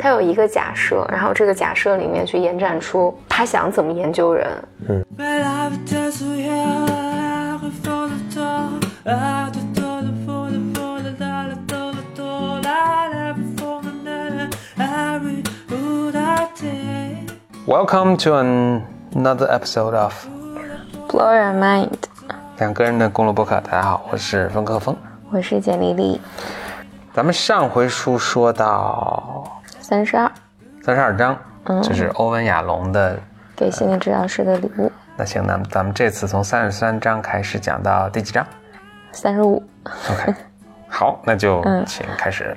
他有一个假设，然后这个假设里面去延展出他想怎么研究人。嗯。Welcome to another episode of Blow Your Mind，两个人的公路博客。大家好，我是冯克峰，我是简丽丽。咱们上回书说到三十二，三十二章，嗯，就是欧文亚龙的给心理治疗师的礼物。那行，那咱们这次从三十三章开始讲到第几章？三十五。OK，好，那就请开始。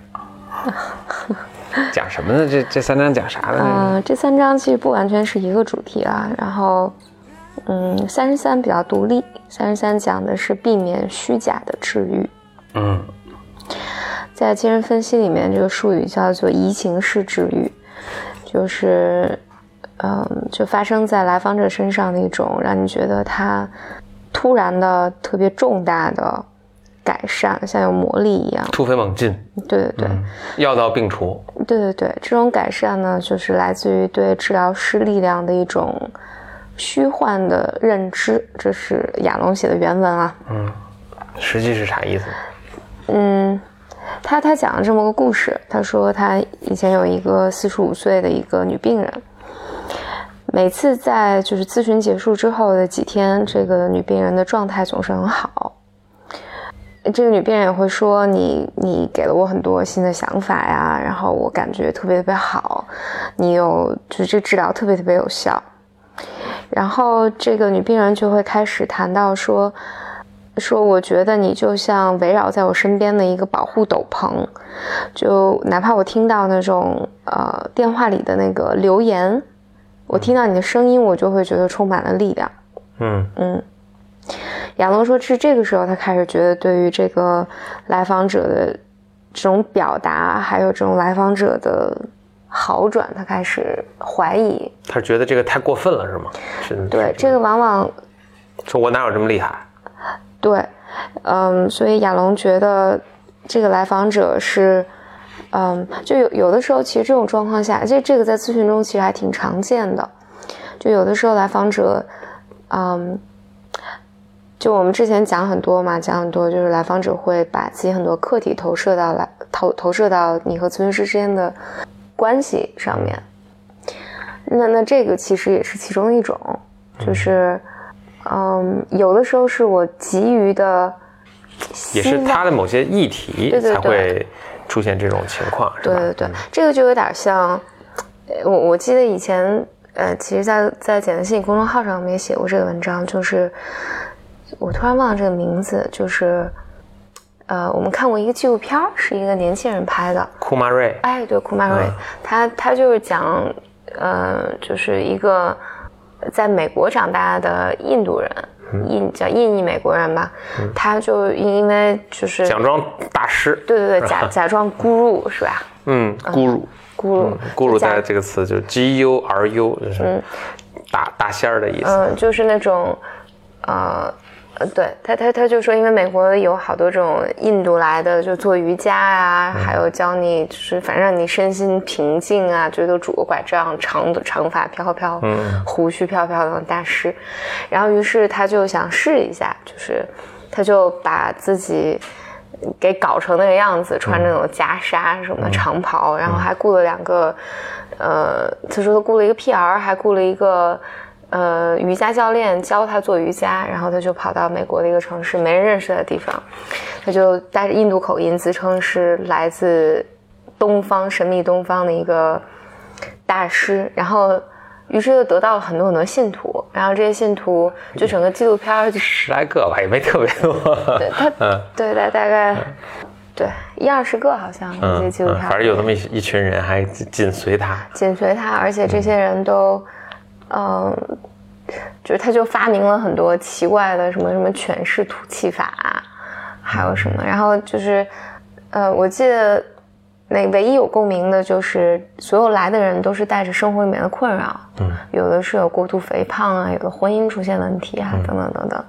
讲什么呢？这这三章讲啥呢？嗯，这三章其实不完全是一个主题啊。然后，嗯，三十三比较独立。三十三讲的是避免虚假的治愈。嗯，在精神分析里面，这个术语叫做移情式治愈，就是，嗯，就发生在来访者身上的一种让你觉得他突然的特别重大的。改善像有魔力一样，突飞猛进。对对对，药到病除。对对对，这种改善呢，就是来自于对治疗师力量的一种虚幻的认知。这是亚龙写的原文啊。嗯，实际是啥意思？嗯，他他讲了这么个故事。他说他以前有一个四十五岁的一个女病人，每次在就是咨询结束之后的几天，这个女病人的状态总是很好。这个女病人也会说：“你你给了我很多新的想法呀，然后我感觉特别特别好，你有就是这治疗特别特别有效。”然后这个女病人就会开始谈到说：“说我觉得你就像围绕在我身边的一个保护斗篷，就哪怕我听到那种呃电话里的那个留言，我听到你的声音，我就会觉得充满了力量。”嗯嗯。亚龙说：“是这个时候，他开始觉得对于这个来访者的这种表达，还有这种来访者的好转，他开始怀疑。他觉得这个太过分了，是吗？是。对，这个往往说我哪有这么厉害？对，嗯，所以亚龙觉得这个来访者是，嗯，就有有的时候，其实这种状况下，这这个在咨询中其实还挺常见的。就有的时候来访者，嗯。”就我们之前讲很多嘛，讲很多就是来访者会把自己很多课题投射到来投投射到你和咨询师之间的关系上面。那那这个其实也是其中一种，就是嗯，有的时候是我急于的，也是他的某些议题才会出现这种情况，对对对，这个就有点像我我记得以前呃，其实，在在简单心理公众号上面也写过这个文章，就是。我突然忘了这个名字，就是，呃，我们看过一个纪录片，是一个年轻人拍的，库马瑞。哎，对，库马瑞，他他就是讲，呃，就是一个在美国长大的印度人，印叫印裔美国人吧，他就因为就是假装大师，对对对，假 假装 guru 是吧？嗯，，guru guru guru 大家这个词就是 G U R U，就是大大仙儿的意思。嗯，就是那种，呃。对他，他他就说，因为美国有好多这种印度来的，就做瑜伽啊，还有教你，就是反正让你身心平静啊，就都拄个拐杖，长长发飘飘，嗯，胡须飘飘的大师。然后，于是他就想试一下，就是他就把自己给搞成那个样子，穿那种袈裟什么长袍，然后还雇了两个，呃，他说他雇了一个 PR，还雇了一个。呃，瑜伽教练教他做瑜伽，然后他就跑到美国的一个城市没人认识的地方，他就带着印度口音，自称是来自东方神秘东方的一个大师，然后于是就得到了很多很多信徒，然后这些信徒就整个纪录片就十来个吧，也没特别多。对他，嗯，对大大概对一二十个好像这些纪录片，反正有那么一一群人还紧随他，紧随他，而且这些人都。嗯，就是他，就发明了很多奇怪的什么什么犬式吐气法，还有什么，然后就是，呃，我记得那唯一有共鸣的就是所有来的人都是带着生活里面的困扰，嗯，有的是有过度肥胖啊，有的婚姻出现问题啊，等等等等，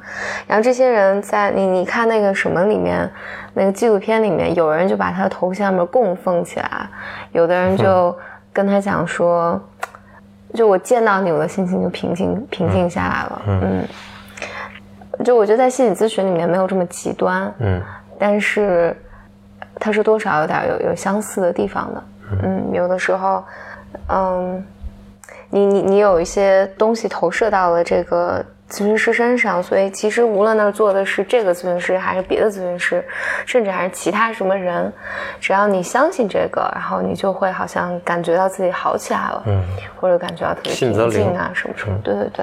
然后这些人在你你看那个什么里面，那个纪录片里面，有人就把他的头像面供奉起来，有的人就。跟他讲说，就我见到你，我的心情就平静平静下来了。嗯，就我觉得在心理咨询里面没有这么极端。嗯，但是它是多少有点有有相似的地方的。嗯，有的时候，嗯，你你你有一些东西投射到了这个。咨询师身上，所以其实无论那儿做的是这个咨询师，还是别的咨询师，甚至还是其他什么人，只要你相信这个，然后你就会好像感觉到自己好起来了，嗯，或者感觉到特别平静啊，什么什么，对对对。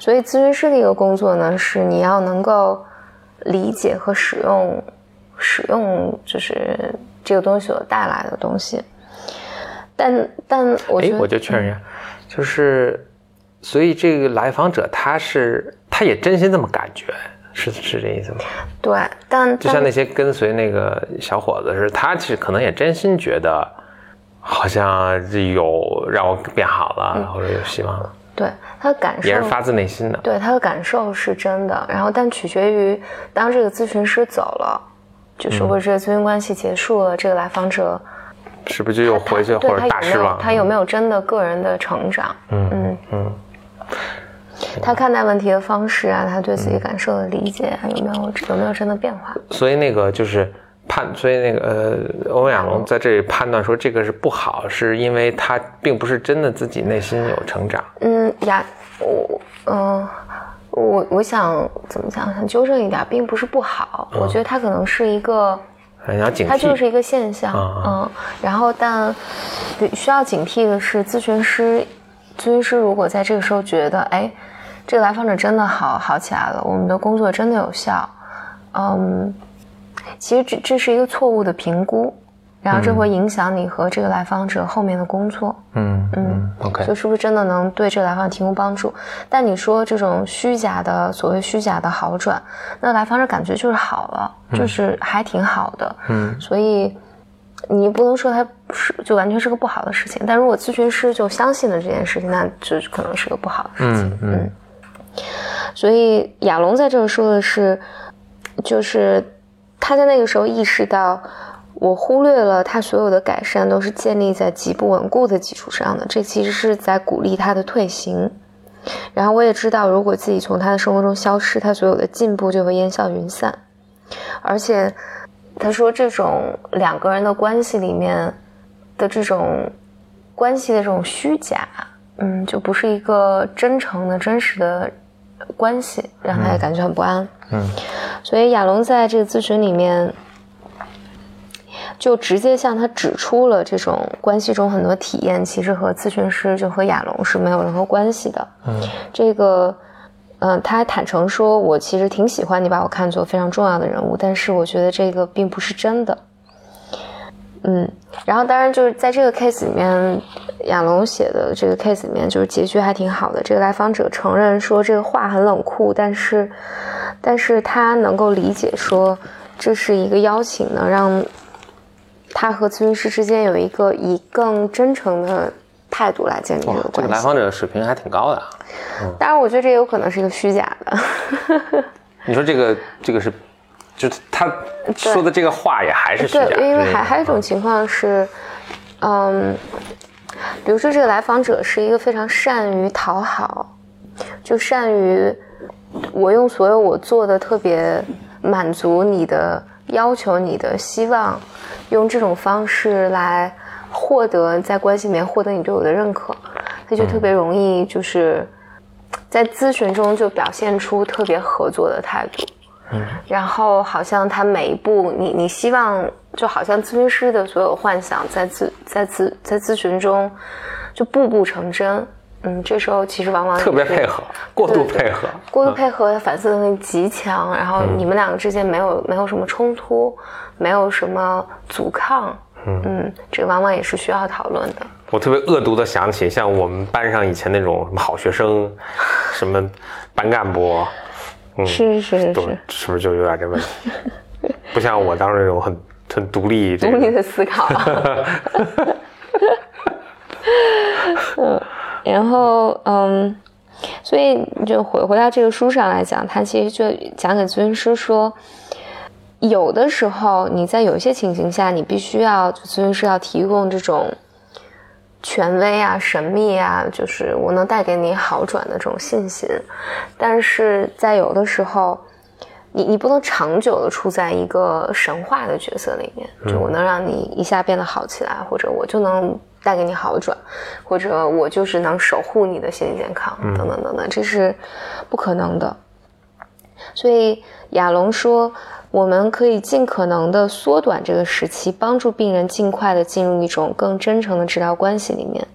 所以咨询师的一个工作呢，是你要能够理解和使用，使用就是这个东西所带来的东西。但但我觉得，我就确认一下，就是。所以这个来访者他是他也真心这么感觉，是是这意思吗？对，但就像那些跟随那个小伙子似的，他其实可能也真心觉得，好像有让我变好了，或者有希望了。对他的感受也是发自内心的。对他的感受是真的，然后但取决于当这个咨询师走了，就是或者这个咨询关系结束了，这个来访者是不是就又回去或者大失望？他有没有真的个人的成长？嗯嗯嗯。他看待问题的方式啊，他对自己感受的理解啊，有没有有没有真的变化？所以那个就是判，所以那个呃，欧文亚龙在这里判断说这个是不好，是因为他并不是真的自己内心有成长。嗯，呀，我嗯，我我想怎么讲？想纠正一点，并不是不好。我觉得他可能是一个，要警惕，他就是一个现象。嗯，然后但需要警惕的是咨询师。咨询师如果在这个时候觉得，哎，这个来访者真的好好起来了，我们的工作真的有效，嗯，其实这这是一个错误的评估，然后这会影响你和这个来访者后面的工作，嗯嗯，OK，所以是不是真的能对这个来访者提供帮助？但你说这种虚假的所谓虚假的好转，那来访者感觉就是好了，就是还挺好的，嗯，所以。你不能说它是就完全是个不好的事情，但如果咨询师就相信了这件事情，那就可能是个不好的事情。嗯，所以亚龙在这儿说的是，就是他在那个时候意识到，我忽略了他所有的改善都是建立在极不稳固的基础上的，这其实是在鼓励他的退行。然后我也知道，如果自己从他的生活中消失，他所有的进步就会烟消云散，而且。他说：“这种两个人的关系里面的这种关系的这种虚假，嗯，就不是一个真诚的、真实的关系，让他也感觉很不安。嗯，所以亚龙在这个咨询里面就直接向他指出了这种关系中很多体验，其实和咨询师就和亚龙是没有任何关系的。嗯，这个。”嗯，他还坦诚说：“我其实挺喜欢你把我看作非常重要的人物，但是我觉得这个并不是真的。”嗯，然后当然就是在这个 case 里面，亚龙写的这个 case 里面，就是结局还挺好的。这个来访者承认说这个话很冷酷，但是，但是他能够理解说这是一个邀请，能让他和咨询师之间有一个以更真诚的。态度来建立这个关系，这个来访者水平还挺高的。嗯，当然，我觉得这有可能是一个虚假的。你说这个，这个是，就是他说的这个话也还是虚假。对，因为还还有一种情况是，嗯，比如说这个来访者是一个非常善于讨好，就善于我用所有我做的特别满足你的要求、你的希望，用这种方式来。获得在关系里面获得你对我的认可，他就特别容易就是在咨询中就表现出特别合作的态度，嗯，然后好像他每一步你你希望就好像咨询师的所有幻想在咨在咨在咨询中就步步成真，嗯，这时候其实往往特别配合，过度配合，过度配合，反思能力极强，然后你们两个之间没有没有什么冲突，没有什么阻抗。嗯，这个往往也是需要讨论的。我特别恶毒的想起，像我们班上以前那种什么好学生，什么班干部，嗯，是是是，是不是就有点这问题？不像我当时那种很很独立、独立的思考。嗯，然后嗯，所以就回回到这个书上来讲，他其实就讲给咨询师说。有的时候，你在有一些情形下，你必须要咨询师要提供这种，权威啊、神秘啊，就是我能带给你好转的这种信心。但是在有的时候，你你不能长久的处在一个神话的角色里面，就我能让你一下变得好起来，或者我就能带给你好转，或者我就是能守护你的心理健康，等等等等，这是不可能的。所以亚龙说，我们可以尽可能的缩短这个时期，帮助病人尽快的进入一种更真诚的治疗关系里面。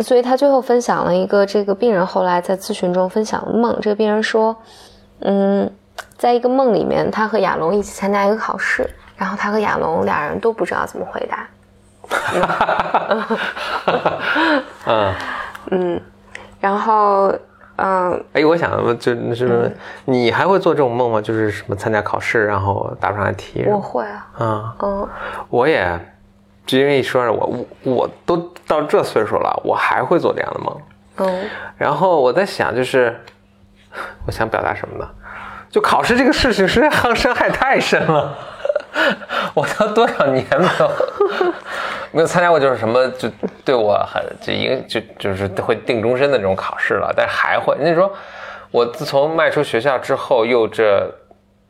所以他最后分享了一个这个病人后来在咨询中分享的梦。这个病人说，嗯，在一个梦里面，他和亚龙一起参加一个考试，然后他和亚龙俩人都不知道怎么回答。嗯嗯，然后。嗯，哎，我想问，就是你还会做这种梦吗？就是什么参加考试，然后答不上来题？我会啊。嗯嗯，我也，就因为一说，我我我都到这岁数了，我还会做这样的梦。嗯。然后我在想，就是我想表达什么呢？就考试这个事情，实在 伤害太深了。我都多少年没有没有参加过，就是什么就对我很就影就就是会定终身的这种考试了，但是还会。你说我自从迈出学校之后，又这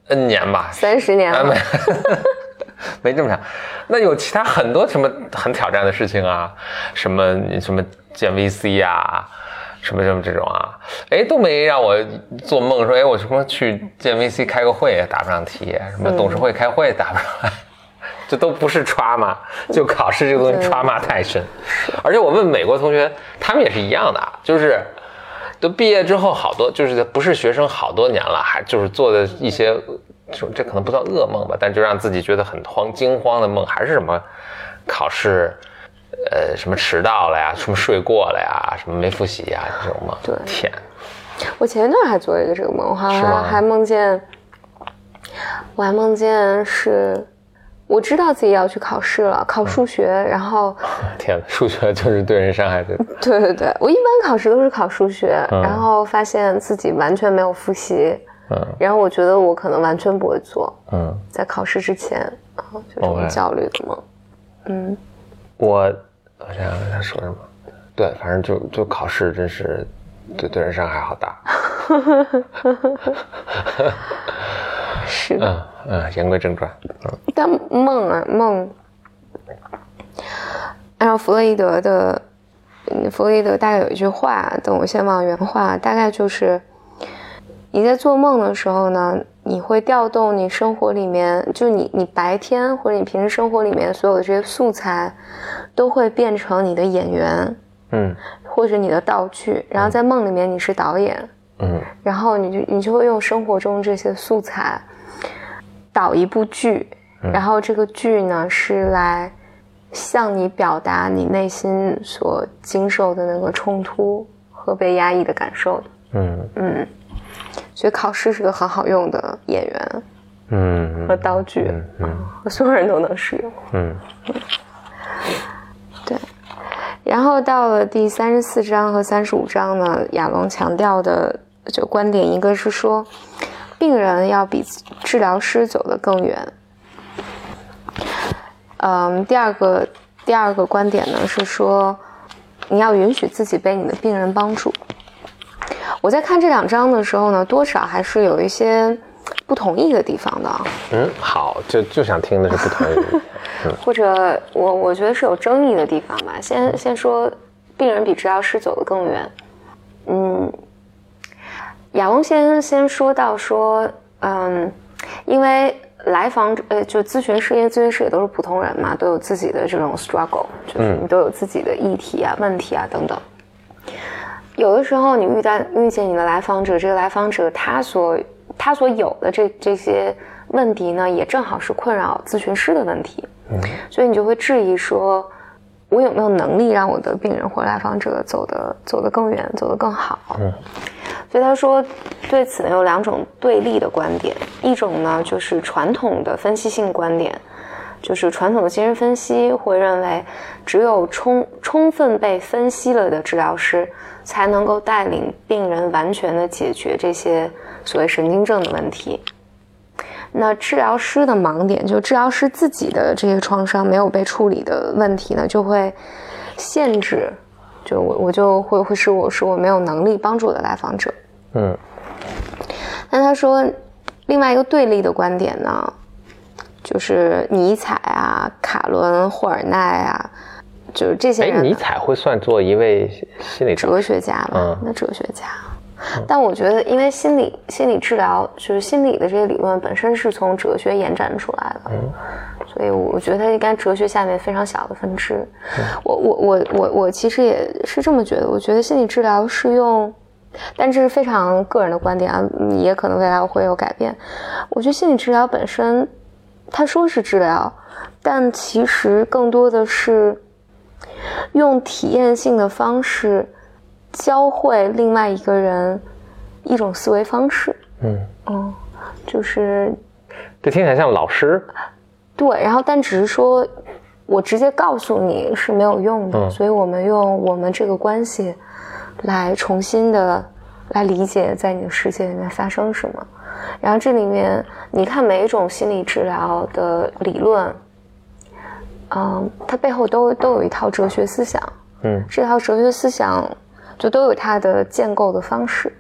N 年吧，三十年了，没 没这么长。那有其他很多什么很挑战的事情啊，什么什么建 VC 啊。什么什么这种啊，哎，都没让我做梦说，哎，我什么去见 VC 开个会答不上题，什么董事会开会答不上来，这都不是 trauma，就考试这个东西 trauma 太深。而且我问美国同学，他们也是一样的，就是都毕业之后好多就是不是学生好多年了，还就是做的一些，这这可能不算噩梦吧，但就让自己觉得很慌惊慌的梦，还是什么考试。呃，什么迟到了呀？什么睡过了呀？什么没复习呀？这种梦。对，天！我前一段还做了一个这个梦，还还梦见，我还梦见是，我知道自己要去考试了，考数学，然后，天呐数学就是对人伤害最 对对对，我一般考试都是考数学，然后发现自己完全没有复习，嗯，然后我觉得我可能完全不会做，嗯，在考试之前，然后就这种焦虑的嘛，嗯。我我想想他说什么，对，反正就就考试真是对对人伤害好大。是的。嗯嗯，言归正传。嗯。但梦啊梦，按照弗洛伊德的，弗洛伊德大概有一句话，等我先往原话，大概就是你在做梦的时候呢。你会调动你生活里面，就你你白天或者你平时生活里面所有的这些素材，都会变成你的演员，嗯，或者你的道具。然后在梦里面你是导演，嗯，然后你就你就会用生活中这些素材导一部剧，然后这个剧呢是来向你表达你内心所经受的那个冲突和被压抑的感受的，嗯。嗯。所以考试是个很好用的演员，嗯，和道具，嗯，和所有人都能使用，嗯，对。然后到了第三十四章和三十五章呢，亚龙强调的就观点，一个是说，病人要比治疗师走得更远，嗯，第二个第二个观点呢是说，你要允许自己被你的病人帮助。我在看这两章的时候呢，多少还是有一些不同意的地方的。嗯，好，就就想听的是不同意，或者我我觉得是有争议的地方吧。先先说，病人比治疗师走得更远。嗯，亚龙先生先说到说，嗯，因为来访者呃，就咨询师，因为咨询师也都是普通人嘛，都有自己的这种 struggle，就是你都有自己的议题啊、问题啊等等。有的时候，你遇到遇见你的来访者，这个来访者他所他所有的这这些问题呢，也正好是困扰咨询师的问题，嗯，所以你就会质疑说，我有没有能力让我的病人或来访者走得走得更远，走得更好？嗯，所以他说，对此呢有两种对立的观点，一种呢就是传统的分析性观点。就是传统的精神分析会认为，只有充充分被分析了的治疗师，才能够带领病人完全的解决这些所谓神经症的问题。那治疗师的盲点，就治疗师自己的这些创伤没有被处理的问题呢，就会限制，就我我就会会是我是我没有能力帮助我的来访者。嗯，那他说另外一个对立的观点呢，就是尼采啊、卡伦霍尔奈啊，就是这些哎，人。尼采会算作一位心理哲学家吧，嗯那哲学家。但我觉得，因为心理心理治疗就是心理的这些理论本身是从哲学延展出来的，所以我觉得它应该哲学下面非常小的分支。我我我我我其实也是这么觉得，我觉得心理治疗是用，但这是非常个人的观点啊，也可能未来会有改变。我觉得心理治疗本身，他说是治疗，但其实更多的是用体验性的方式教会另外一个人一种思维方式。嗯，嗯，就是这听起来像老师。对，然后但只是说我直接告诉你是没有用的，嗯所以我们用我们这个关系来重新的来理解在你的世界里面发生什么。然后这里面你看每一种心理治疗的理论，嗯，它背后都都有一套哲学思想，嗯这套哲学思想就都有它的建构的方式。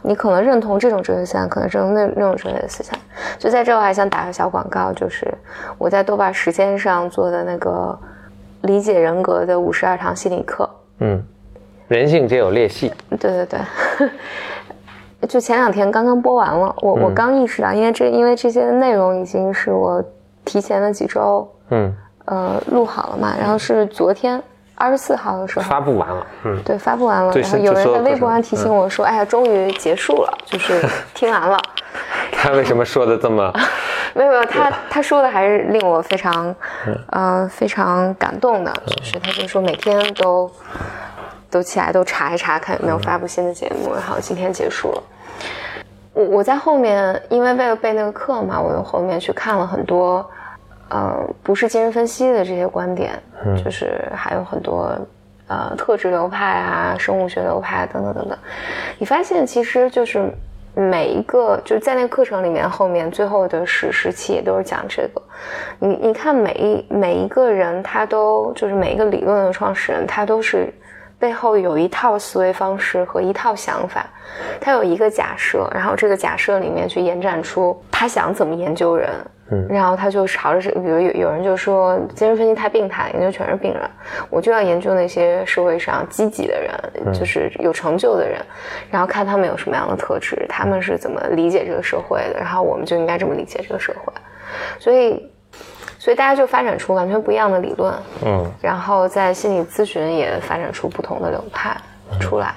你可能认同这种哲学思想，可能认同那那种哲学思想。就在这，我还想打个小广告，就是我在豆瓣时间上做的那个理解人格的五十二堂心理课。嗯，人性皆有裂隙。对对对，就前两天刚刚播完了，我、我刚意识到，因为这因为这些内容已经是我提前了几周嗯，呃录好了嘛，然后是昨天二十四号的时候发布完了。嗯，对，发布完了，然后有人在微博上提醒我说：“哎呀，终于结束了，就是听完了。他为什么说的这么？”没有没有，他他说的还是令我非常，呃，非常感动的，就是他就说每天都都起来都查一查，看有没有发布新的节目，然后今天结束了。我我在后面，因为为了备那个课嘛，我又后面去看了很多，呃，不是精神分析的这些观点，就是还有很多呃特质流派啊、生物学流派等等等等。你发现其实就是每一个就是在那个课程里面，后面最后的史时期也都是讲这个。你你看每一每一个人，他都就是每一个理论的创始人，他都是背后有一套思维方式和一套想法，他有一个假设，然后这个假设里面去延展出他想怎么研究人。嗯。然后他就朝着这，比如有有人就说精神分析太病态，研究全是病人，我就要研究那些社会上积极的人，就是有成就的人，然后看他们有什么样的特质，他们是怎么理解这个社会的，然后我们就应该这么理解这个社会，所以，所以大家就发展出完全不一样的理论，嗯。然后在心理咨询也发展出不同的流派出来，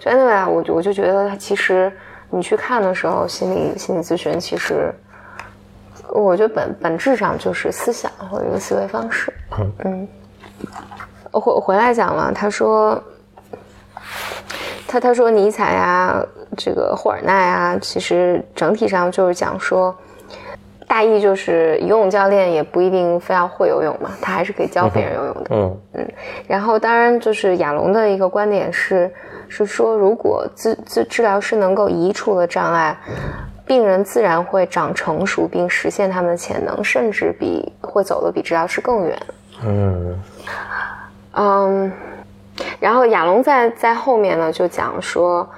所以那个我就我就觉得，其实你去看的时候，心理心理咨询其实，我觉得本本质上就是思想或者一个思维方式。嗯，我回回来讲了，他说，他他说尼采啊，这个霍尔奈啊，其实整体上就是讲说。大意就是游泳教练也不一定非要会游泳嘛，他还是可以教别人游泳的。嗯然后，当然就是亚龙的一个观点是，是说如果治治治疗师能够移除了障碍，病人自然会长成熟并实现他们的潜能，甚至比会走的比治疗师更远。嗯嗯，然后亚龙在在后面呢就讲说，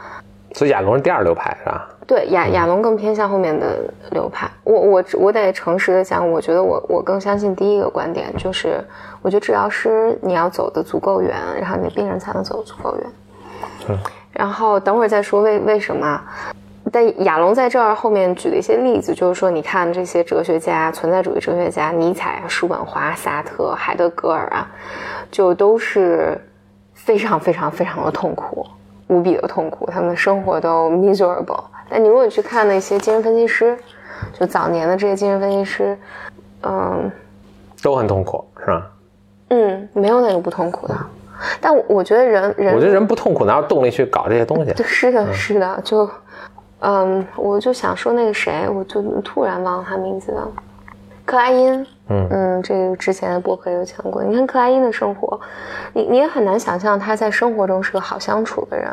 所以亚龙是第二流派是吧？对亚亚龙更偏向后面的流派。我我我得诚实的讲，我觉得我我更相信第一个观点，就是我觉得治疗师你要走的足够远，然后你的病人才能走得足够远。嗯，然后等会儿再说为为什么。但亚龙在这儿后面举了一些例子，就是说，你看这些哲学家，存在主义哲学家，尼采、叔本华、萨特、海德格尔啊，就都是非常非常非常的痛苦，无比的痛苦，他们的生活都 miserable。但你如果去看那些精神分析师，就早年的这些精神分析师，嗯都很痛苦是吧？嗯，没有哪个不痛苦的。但我我觉得人人，我觉得人不痛苦哪有动力去搞这些东西？对，是的，是的，就，嗯，我就想说那个谁，我就突然忘了他名字了，克莱因，嗯嗯，这个之前的博客有讲过。你看克莱因的生活，你你也很难想象他在生活中是个好相处的人，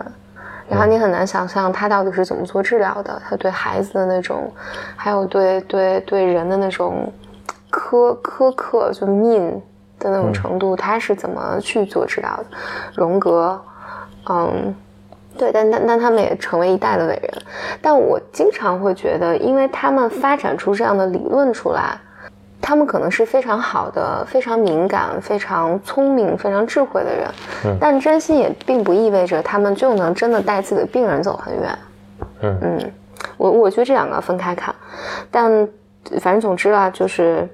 然后你很难想象他到底是怎么做治疗的，他对孩子的那种，还有对对对人的那种苛苛刻，就 mean 的那种程度，他是怎么去做治疗的？荣格，嗯，对，但但但他们也成为一代的伟人。但我经常会觉得，因为他们发展出这样的理论出来，他们可能是非常好的、非常敏感、非常聪明、非常智慧的人，但真心也并不意味着他们就能真的带自己的病人走很远。嗯嗯，我我觉得这两个要分开看，但反正总之啊，就是，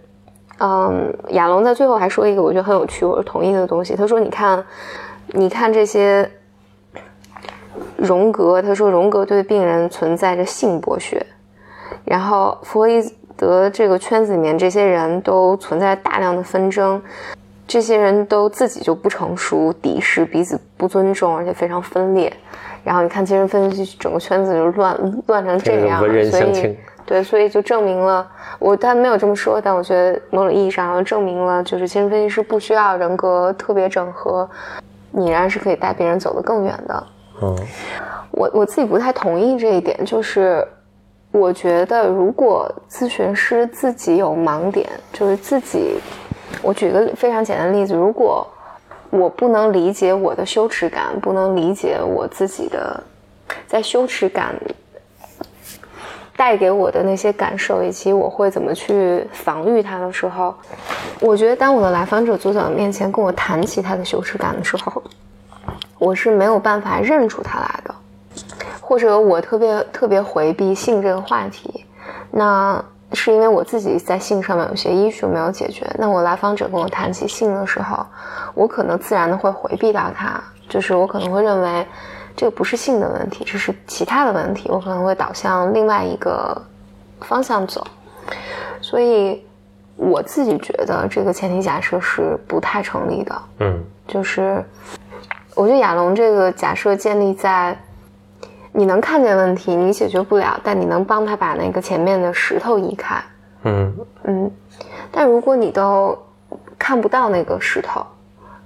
嗯，亚龙在最后还说一个我觉得很有趣，我是同意的东西。他说：“你看，你看这些荣格，他说荣格对病人存在着性剥削，然后弗洛伊德这个圈子里面这些人都存在大量的纷争，这些人都自己就不成熟，敌视彼此不尊重，而且非常分裂。然后你看精神分析整个圈子就乱乱成这样，文人所以。对，所以就证明了我他没有这么说，但我觉得某种意义上证明了，就是精神分析师不需要人格特别整合，你仍然是可以带别人走得更远的。嗯。我我自己不太同意这一点，就是我觉得如果咨询师自己有盲点，就是自己，我举个非常简单的例子，如果我不能理解我的羞耻感，不能理解我自己的在羞耻感带给我的那些感受，以及我会怎么去防御它的时候，我觉得当我的来访者坐在我面前跟我谈起他的羞耻感的时候，我是没有办法认出他来的，或者我特别特别回避性这个话题，那是因为我自己在性上面有些 issue 没有解决。那我来访者跟我谈起性的时候，我可能自然的会回避到他，就是我可能会认为这个不是性的问题，这是其他的问题，我可能会导向另外一个方向走。所以我自己觉得这个前提假设是不太成立的。嗯就是我觉得亚龙这个假设建立在你能看见问题，你解决不了，但你能帮他把那个前面的石头移开。嗯嗯，但如果你都看不到那个石头，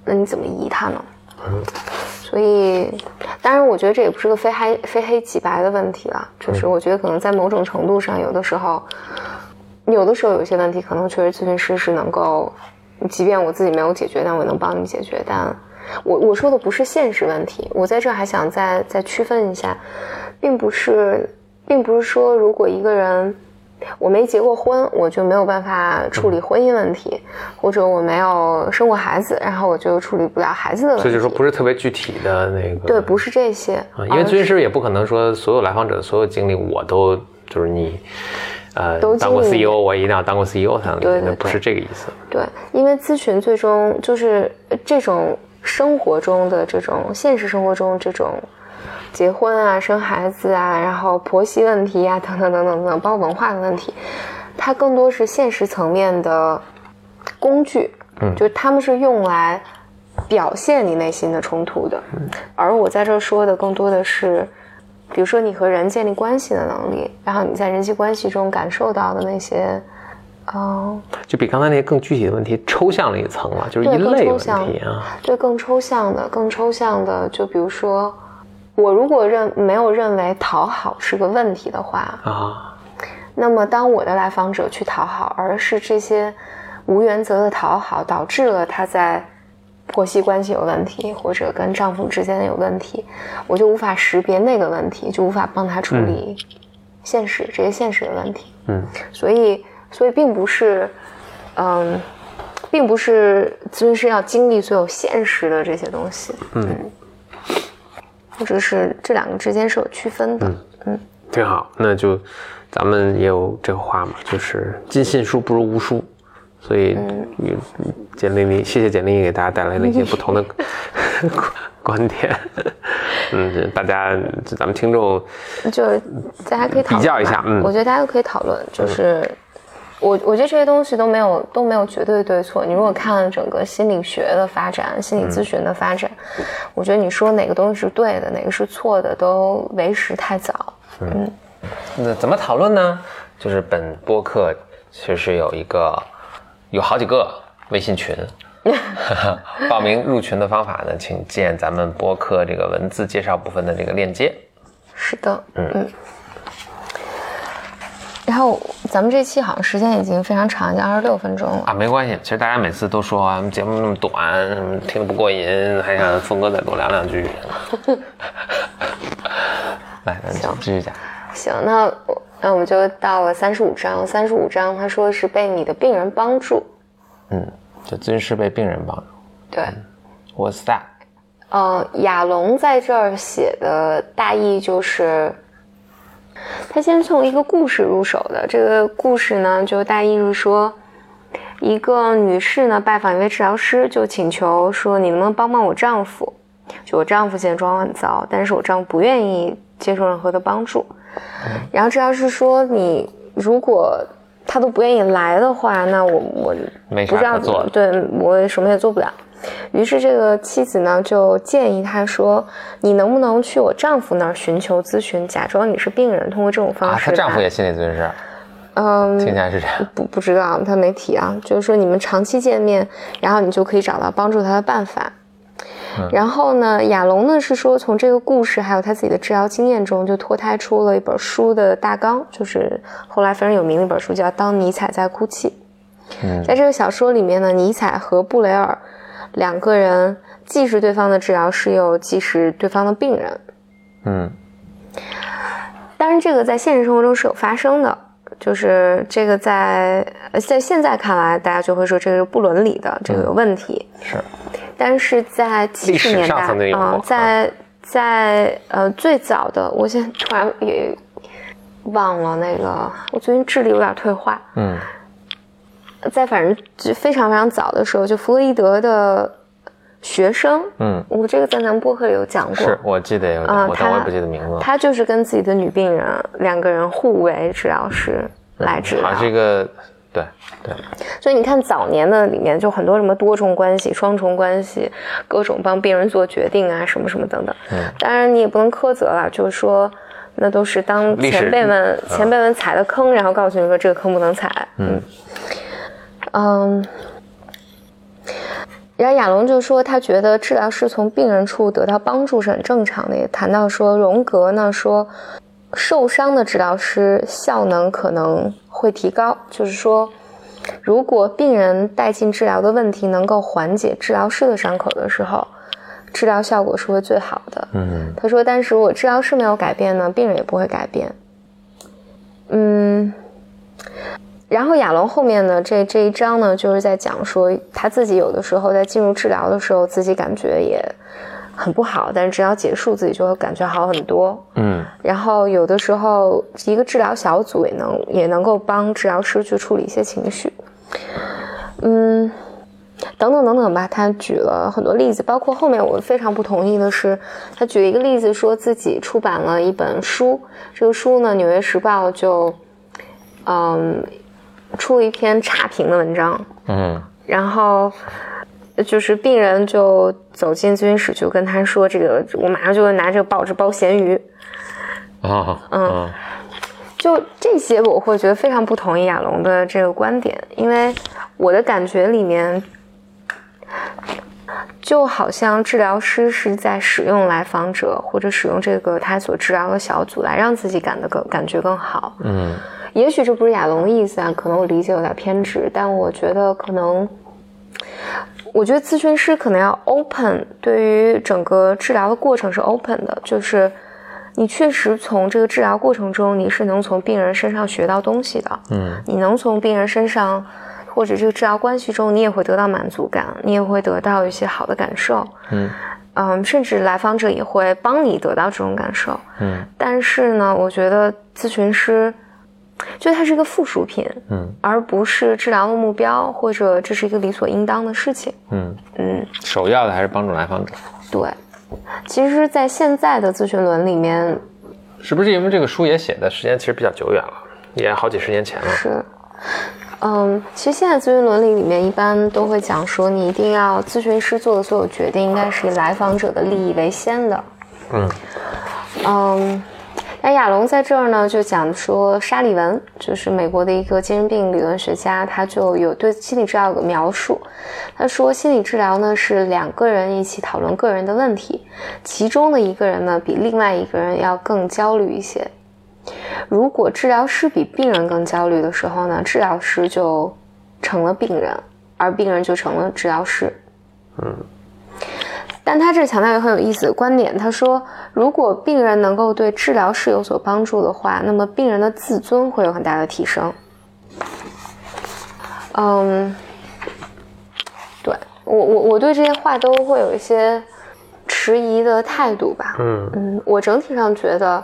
那你怎么移它呢？所以，当然，我觉得这也不是个非黑非黑即白的问题了。就是我觉得可能在某种程度上，有的时候，有的时候有一些问题，可能确实咨询师是能够，即便我自己没有解决，但我能帮你解决。但我我说的不是现实问题，我在这还想再再区分一下，并不是，并不是说如果一个人我没结过婚，我就没有办法处理婚姻问题，或者我没有生过孩子，然后我就处理不了孩子的问题。所以就说不是特别具体的那个。对，不是这些，啊，因为咨询师也不可能说所有来访者的所有经历我都就是你，呃，都当过 CEO，我一定要当过 CEO 才能理解，不是这个意思。对，因为咨询最终就是呃这种生活中的这种现实生活中这种结婚啊、生孩子啊，然后婆媳问题啊，等等等等等等，包括文化的问题，它更多是现实层面的工具，嗯就是他们是用来表现你内心的冲突的，嗯而我在这儿说的更多的是。比如说，你和人建立关系的能力，然后你在人际关系中感受到的那些，嗯、就比刚才那些更具体的问题抽象了一层了，就是一类问题啊。对更抽象的、更抽象的，就比如说，我如果认没有认为讨好是个问题的话，啊，那么当我的来访者去讨好，而是这些无原则的讨好导致了他在婆媳关系有问题，或者跟丈夫之间有问题，我就无法识别那个问题，就无法帮他处理现实、这些现实的问题。嗯所以，所以并不是，嗯，并不是咨询师要经历所有现实的这些东西，嗯，或者是这两个之间是有区分的，嗯挺好。那就咱们也有这个话嘛，就是尽信书不如无书。所以，嗯，简历里谢谢简历给大家带来了一些不同的 观点。嗯，大家咱们听众就是大家可以讨论比较一下嗯我觉得大家都可以讨论，就是。我我觉得这些东西都没有都没有绝对对错。你如果看整个心理学的发展、心理咨询的发展，我觉得你说哪个东西是对的，哪个是错的，都为时太早。嗯，那怎么讨论呢？就是本播客其实有一个有好几个微信群，报名入群的方法呢，请见咱们播客这个文字介绍部分的这个链接。是的，嗯咱们这期好像时间已经非常长，已经二十六分钟了。啊，没关系。其实大家每次都说啊，节目那么短，听得不过瘾，还想峰哥再多聊两句。来，那就继续讲。行，那我那我们就到了三十五章。三十五章他说是被你的病人帮助。嗯，就咨询师被病人帮助。对，What's that？呃，亚龙在这儿写的大意就是，他先从一个故事入手的。这个故事呢，就大意是说，一个女士呢拜访一位治疗师，就请求说：“你能不能帮帮我丈夫？就我丈夫现在状况很糟，但是我丈夫不愿意接受任何的帮助。”然后治疗师说：“你如果他都不愿意来的话，那我我没不知道啥可做。对我什么也做不了。于是这个妻子呢就建议他说：“你能不能去我丈夫那儿寻求咨询，假装你是病人，通过这种方啊，式。”她丈夫也心理咨询师，嗯，听起来是这样。不不知道，他没提啊，就是说你们长期见面，然后你就可以找到帮助他的办法。然后呢，亚龙呢是说从这个故事还有他自己的治疗经验中，就脱胎出了一本书的大纲，就是后来非常有名的一本书，叫《当尼采在哭泣》。嗯在这个小说里面呢，尼采和布雷尔两个人既是对方的治疗师，又既是对方的病人。嗯当然，这个在现实生活中是有发生的，就是这个在呃在现在看来，大家就会说这个是不伦理的，这个有问题。是。但是在七十年代啊、曾经有过在在呃最早的，我现在突然也忘了那个，我最近智力有点退化。嗯在反正就非常非常早的时候，就弗洛伊德的学生，嗯，我这个在咱们播客里有讲过，是我记得有但我也不记得名字了。他就是跟自己的女病人两个人互为治疗师来治疗。好像是一个，对对，所以你看早年的里面就很多什么多重关系、双重关系，各种帮病人做决定啊，什么什么等等。嗯，当然你也不能苛责了，就是说那都是当前辈们前辈们踩的坑，然后告诉你说这个坑不能踩。嗯嗯。然后亚龙就说，他觉得治疗师从病人处得到帮助是很正常的，也谈到说荣格呢说，受伤的治疗师效能可能会提高，就是说，如果病人带进治疗的问题能够缓解治疗师的伤口的时候，治疗效果是会最好的。嗯他说，但是如果治疗师没有改变呢，病人也不会改变。嗯，然后亚龙后面呢，这这一章呢，就是在讲说他自己有的时候在进入治疗的时候，自己感觉也很不好，但是治疗结束自己就会感觉好很多。嗯然后有的时候一个治疗小组也能也能够帮治疗师去处理一些情绪，嗯，等等等等吧。他举了很多例子，包括后面我非常不同意的是，他举了一个例子，说自己出版了一本书，这个书呢，《纽约时报》就嗯出了一篇差评的文章，嗯然后就是病人就走进咨询室，就跟他说：“这个我马上就会拿这个报纸包咸鱼。”啊嗯就这些，我会觉得非常不同意亚龙的这个观点，因为我的感觉里面，就好像治疗师是在使用来访者或者使用这个他所治疗的小组来让自己感的更感觉更好。嗯也许这不是亚龙的意思啊，可能我理解有点偏执，但我觉得可能，我觉得咨询师可能要 open，对于整个治疗的过程是 open 的，就是你确实从这个治疗过程中，你是能从病人身上学到东西的，嗯你能从病人身上或者这个治疗关系中，你也会得到满足感，你也会得到一些好的感受，嗯嗯，甚至来访者也会帮你得到这种感受。嗯但是呢，我觉得咨询师，就它是一个附属品，嗯而不是治疗的目标，或者这是一个理所应当的事情。嗯，嗯，首要的还是帮助来访者。对。其实，在现在的咨询论里面是不是因为这个书也写的时间其实比较久远了，也好几十年前了？是，嗯，其实现在咨询伦理里面一般都会讲说，你一定要咨询师做的所有决定应该是以来访者的利益为先的。嗯嗯，那亚龙在这儿呢，就讲说沙利文就是美国的一个精神病理论学家，他就有对心理治疗有个描述。他说，心理治疗呢是两个人一起讨论个人的问题，其中的一个人呢比另外一个人要更焦虑一些。如果治疗师比病人更焦虑的时候呢，治疗师就成了病人，而病人就成了治疗师。嗯。但他这强调一个很有意思的观点，他说，如果病人能够对治疗是有所帮助的话，那么病人的自尊会有很大的提升。嗯，对我我我对这些话都会有一些迟疑的态度吧。嗯嗯，我整体上觉得，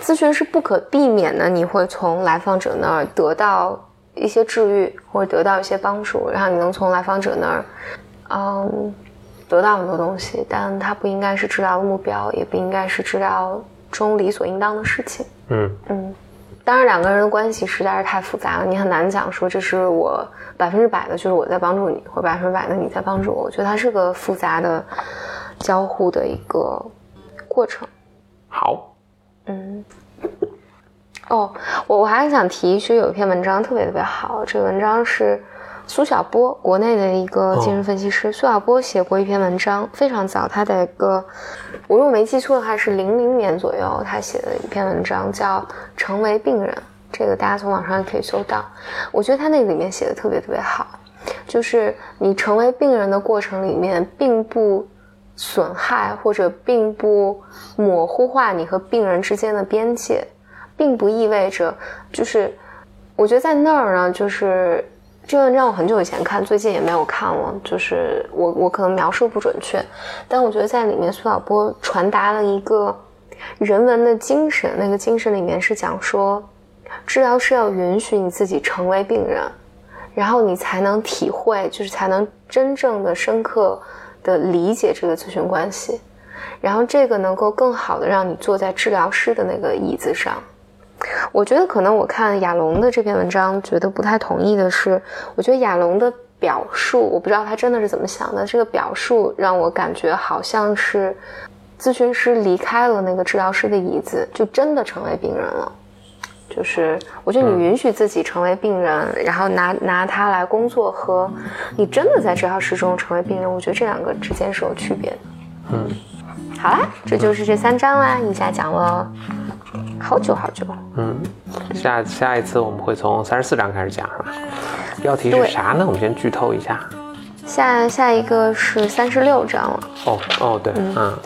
咨询是不可避免的，你会从来访者那儿得到一些治愈，或者得到一些帮助，然后你能从来访者那儿，嗯。得到很多东西，但它不应该是治疗的目标，也不应该是治疗中理所应当的事情。嗯嗯，当然两个人的关系实在是太复杂了，你很难讲说这是我百分之百的，就是我在帮助你，或百分之百的你在帮助我。我觉得它是个复杂的交互的一个过程。好，嗯，哦，我我还想提，其实有一篇文章特别特别好，这个文章是。苏小波，国内的一个精神分析师，苏小波写过一篇文章，非常早，他的一个，我如果没记错的话是零零年左右，他写的一篇文章叫《成为病人》，这个大家从网上可以搜到。我觉得他那里面写的特别特别好，就是你成为病人的过程里面，并不损害或者并不模糊化你和病人之间的边界，并不意味着，就是我觉得在那儿呢，就是。这文章我很久以前看，最近也没有看了。就是我我可能描述不准确，但我觉得在里面苏小波传达了一个人文的精神。那个精神里面是讲说，治疗师要允许你自己成为病人，然后你才能体会，就是才能真正的深刻的理解这个咨询关系，然后这个能够更好的让你坐在治疗师的那个椅子上。我觉得可能我看亚龙的这篇文章，觉得不太同意的是，我觉得亚龙的表述，我不知道他真的是怎么想的。这个表述让我感觉好像是咨询师离开了那个治疗师的椅子，就真的成为病人了。就是我觉得你允许自己成为病人，然后拿拿它来工作，和你真的在治疗室中成为病人，我觉得这两个之间是有区别的。嗯，好啦，这就是这三章啦，一下讲了。好久好久，嗯，下下一次我们会从三十四章开始讲，是吧？标题是啥呢？我们先剧透一下。下下一个是三十六章了。哦哦，对，嗯，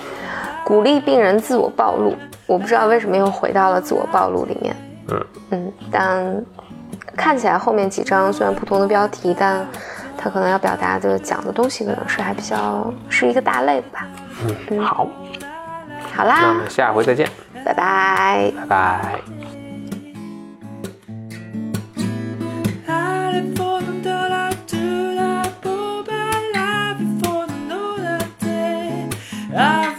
鼓励病人自我暴露。我不知道为什么又回到了自我暴露里面。嗯嗯，但看起来后面几章虽然不同的标题，但他可能要表达的讲的东西可能是还比较是一个大类吧。嗯，好，好啦，那我们下回再见。拜拜，拜拜。Ah